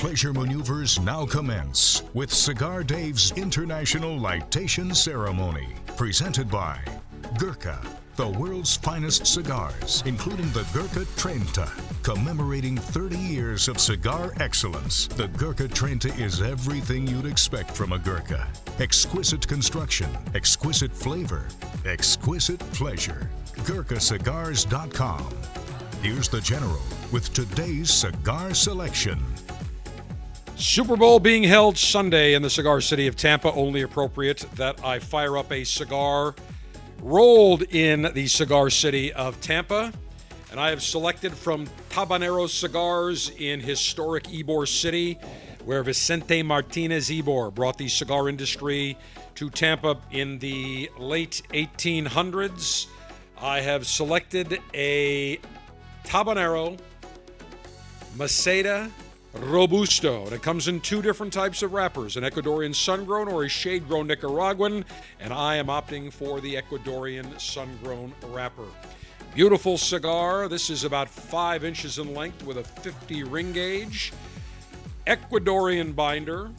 pleasure maneuvers now commence with Cigar Dave's International Lightation Ceremony, presented by Gurkha, the world's finest cigars, including the Gurkha Trenta. Commemorating 30 years of cigar excellence, the Gurkha Trenta is everything you'd expect from a Gurkha. Exquisite construction, exquisite flavor, exquisite pleasure. GurkhaCigars.com. Here's the General with today's cigar selection. Super Bowl being held Sunday in the cigar city of Tampa, only appropriate that I fire up a cigar rolled in the cigar city of Tampa. And I have selected from Tabanero Cigars in historic Ybor City, where Vicente Martinez Ybor brought the cigar industry to Tampa in the late 1800s. I have selected a Tabanero Maceda Robusto. And it comes in two different types of wrappers an Ecuadorian sun grown or a shade grown Nicaraguan. And I am opting for the Ecuadorian sun grown wrapper. Beautiful cigar. This is about five inches in length with a 50 ring gauge. Ecuadorian binder.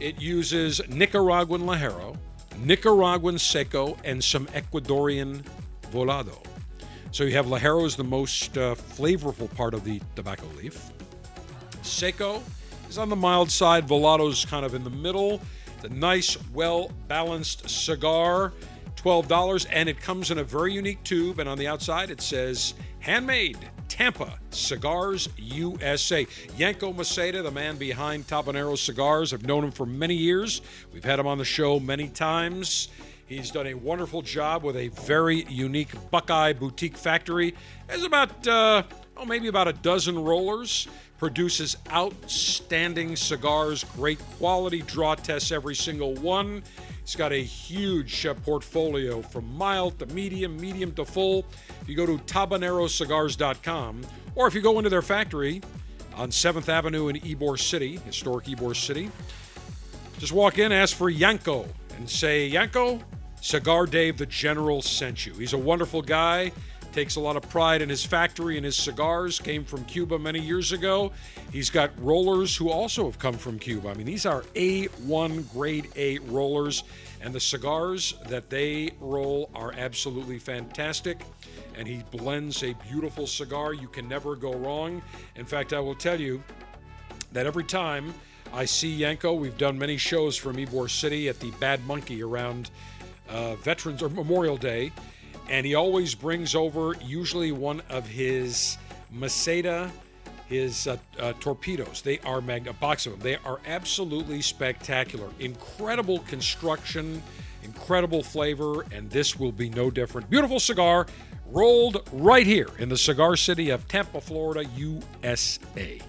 It uses Nicaraguan Ligero, Nicaraguan Seco, and some Ecuadorian Volado. So you have Ligero is the most uh, flavorful part of the tobacco leaf. Seco is on the mild side. Volado's kind of in the middle. A nice, well balanced cigar. $12, and it comes in a very unique tube. And on the outside, it says handmade Tampa Cigars USA. Yanko Maceda, the man behind Tabanero Cigars, I've known him for many years. We've had him on the show many times. He's done a wonderful job with a very unique Buckeye boutique factory. Has about, uh, oh, maybe about a dozen rollers. Produces outstanding cigars, great quality, draw tests every single one. He's got a huge uh, portfolio from mild to medium, medium to full. If you go to tabanerocigars.com, or if you go into their factory on 7th Avenue in Ybor City, historic Ybor City, just walk in, ask for Yanko, and say, Yanko, Cigar Dave the General sent you. He's a wonderful guy takes a lot of pride in his factory and his cigars. Came from Cuba many years ago. He's got rollers who also have come from Cuba. I mean, these are A1 grade A rollers, and the cigars that they roll are absolutely fantastic. And he blends a beautiful cigar. You can never go wrong. In fact, I will tell you that every time I see Yanko, we've done many shows from Ybor City at the Bad Monkey around uh, Veterans or Memorial Day and he always brings over usually one of his Maceda, his uh, uh, torpedoes. They are a box of them. They are absolutely spectacular. Incredible construction, incredible flavor, and this will be no different. Beautiful cigar rolled right here in the cigar city of Tampa, Florida, USA.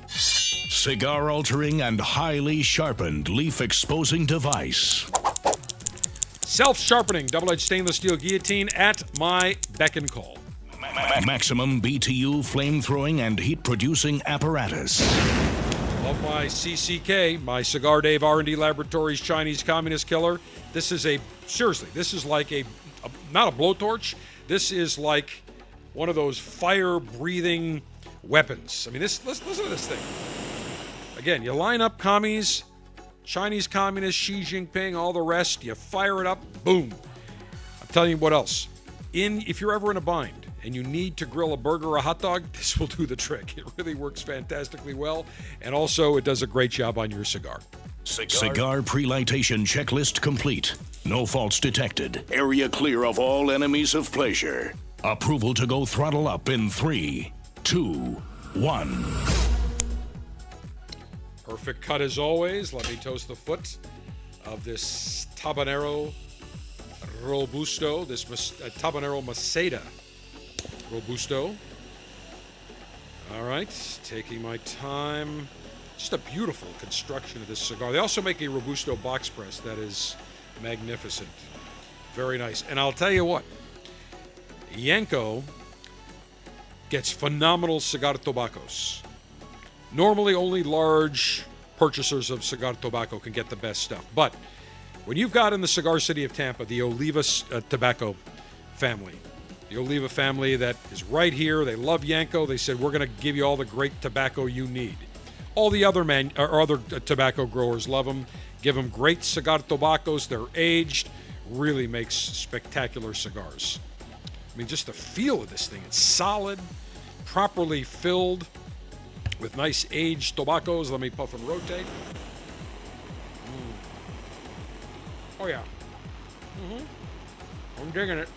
Cigar altering and highly sharpened leaf exposing device. Self sharpening double edged stainless steel guillotine at my beck and call. Maximum BTU flame throwing and heat producing apparatus. Love my CCK, my Cigar Dave R&D Laboratories Chinese Communist Killer. This is a seriously, this is like a, a not a blowtorch. This is like one of those fire-breathing weapons. I mean, this listen, listen to this thing. Again, you line up commies Chinese Communist, Xi Jinping, all the rest. You fire it up, boom. I'm telling you what else. In if you're ever in a bind and you need to grill a burger or a hot dog, this will do the trick. It really works fantastically well, and also it does a great job on your cigar. Cigar, cigar pre-lightation checklist complete. No faults detected. Area clear of all enemies of pleasure. Approval to go throttle up in three, two, one. Perfect cut as always. Let me toast the foot of this Tabanero Robusto, this uh, Tabanero Maceda Robusto. All right, taking my time. Just a beautiful construction of this cigar. They also make a Robusto box press that is magnificent. Very nice. And I'll tell you what, Yanko gets phenomenal cigar tobaccos. Normally, only large purchasers of cigar tobacco can get the best stuff. But when you've got in the cigar city of Tampa the Oliva uh, tobacco family, the Oliva family that is right here, they love Yanko. They said, We're going to give you all the great tobacco you need. All the other man or other tobacco growers love them. Give them great cigar tobaccos. They're aged. Really makes spectacular cigars. I mean, just the feel of this thing. It's solid, properly filled with nice aged tobaccos. Let me puff and rotate. Mm. Oh, yeah. Mm-hmm. I'm digging it.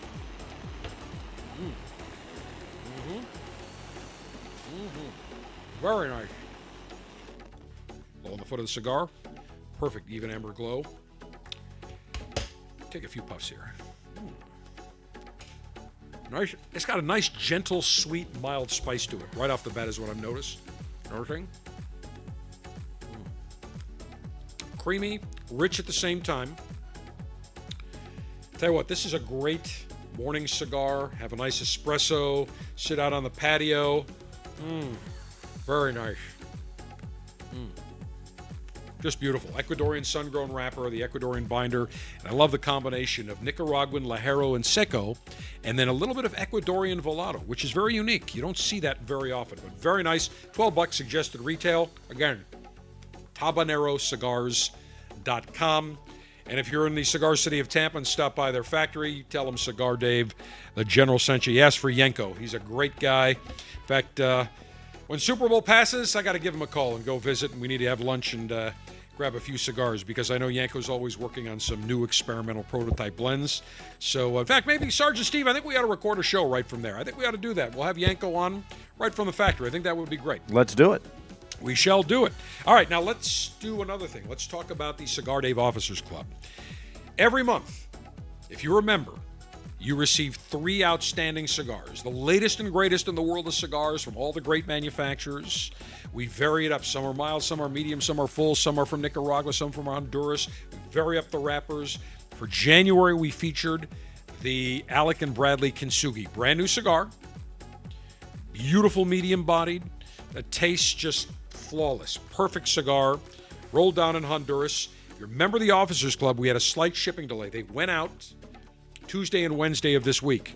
Mm. Mm-hmm. Mm-hmm. Very nice. Low on the foot of the cigar. Perfect even amber glow. Take a few puffs here. Mm. Nice. It's got a nice, gentle, sweet, mild spice to it. Right off the bat is what I've noticed. Noticing? Mm. Creamy, rich at the same time. Tell you what, this is a great morning cigar. Have a nice espresso. Sit out on the patio. Mmm. Very nice. Mm. Just beautiful. Ecuadorian sun grown wrapper, the Ecuadorian binder. And I love the combination of Nicaraguan Ligero and Seco, and then a little bit of Ecuadorian Volado, which is very unique. You don't see that very often, but very nice. 12 bucks suggested retail. Again, tabanerocigars.com. And if you're in the cigar city of Tampa and stop by their factory, tell them Cigar Dave, the general sent you. He asked for Yanko. He's a great guy. In fact, uh, when Super Bowl passes, I got to give him a call and go visit, and we need to have lunch and uh, grab a few cigars because I know Yanko's always working on some new experimental prototype blends. So, in fact, maybe Sergeant Steve, I think we ought to record a show right from there. I think we ought to do that. We'll have Yanko on right from the factory. I think that would be great. Let's do it. We shall do it. All right, now let's do another thing. Let's talk about the Cigar Dave Officers Club. Every month, if you remember, you receive three outstanding cigars, the latest and greatest in the world of cigars from all the great manufacturers. We vary it up. Some are mild, some are medium, some are full, some are from Nicaragua, some from Honduras. We vary up the wrappers. For January, we featured the Alec and Bradley Kintsugi, brand new cigar, beautiful medium bodied, a taste just flawless, perfect cigar, rolled down in Honduras. You remember the Officers Club, we had a slight shipping delay. They went out Tuesday and Wednesday of this week.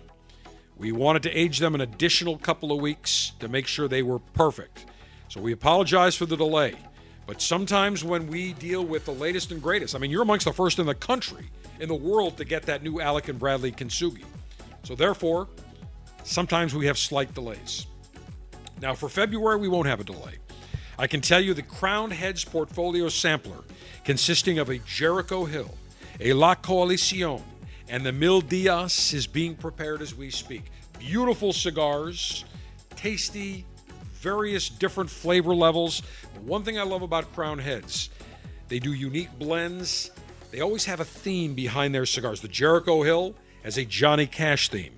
We wanted to age them an additional couple of weeks to make sure they were perfect. So we apologize for the delay. But sometimes when we deal with the latest and greatest, I mean, you're amongst the first in the country, in the world, to get that new Alec and Bradley Kintsugi. So therefore, sometimes we have slight delays. Now, for February, we won't have a delay. I can tell you the Crown Heads portfolio sampler, consisting of a Jericho Hill, a La Coalición, and the Mil Dias is being prepared as we speak. Beautiful cigars, tasty, various different flavor levels. One thing I love about Crown Heads, they do unique blends. They always have a theme behind their cigars. The Jericho Hill has a Johnny Cash theme.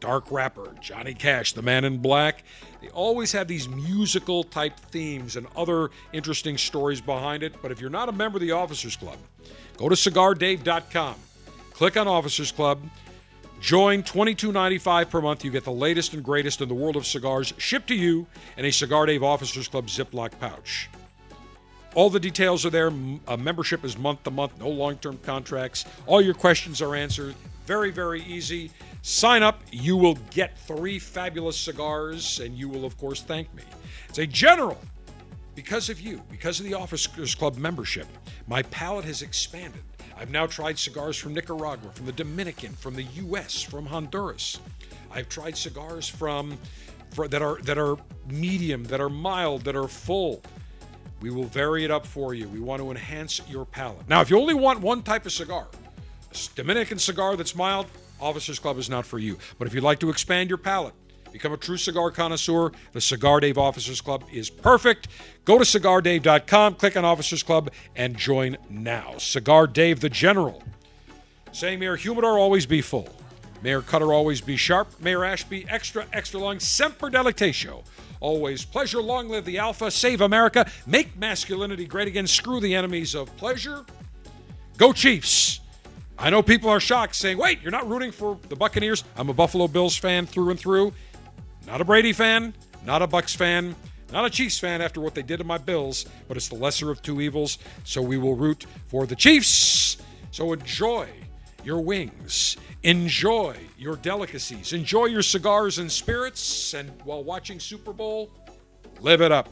Dark Wrapper, Johnny Cash, the man in black. They always have these musical type themes and other interesting stories behind it. But if you're not a member of the Officers Club, go to cigardave.com Click on Officers Club. Join $22.95 per month. You get the latest and greatest in the world of cigars shipped to you in a Cigar Dave Officers Club Ziploc pouch. All the details are there. A membership is month to month, no long term contracts. All your questions are answered. Very, very easy. Sign up. You will get three fabulous cigars, and you will, of course, thank me. It's a general. Because of you, because of the Officers Club membership, my palate has expanded. I've now tried cigars from Nicaragua, from the Dominican, from the U.S., from Honduras. I've tried cigars from that are that are medium, that are mild, that are full. We will vary it up for you. We want to enhance your palate. Now, if you only want one type of cigar, a Dominican cigar that's mild, Officers Club is not for you. But if you'd like to expand your palate, Become a true cigar connoisseur. The Cigar Dave Officers Club is perfect. Go to cigardave.com, click on Officers Club, and join now. Cigar Dave the General. Saying Mayor Humidor always be full. Mayor Cutter always be sharp. Mayor Ashby extra, extra long. Semper Delectatio. Always pleasure. Long live the Alpha. Save America. Make masculinity great again. Screw the enemies of pleasure. Go Chiefs. I know people are shocked saying, wait, you're not rooting for the Buccaneers. I'm a Buffalo Bills fan through and through. Not a Brady fan, not a Bucks fan, not a Chiefs fan after what they did to my Bills, but it's the lesser of two evils. So we will root for the Chiefs. So enjoy your wings, enjoy your delicacies, enjoy your cigars and spirits, and while watching Super Bowl, live it up.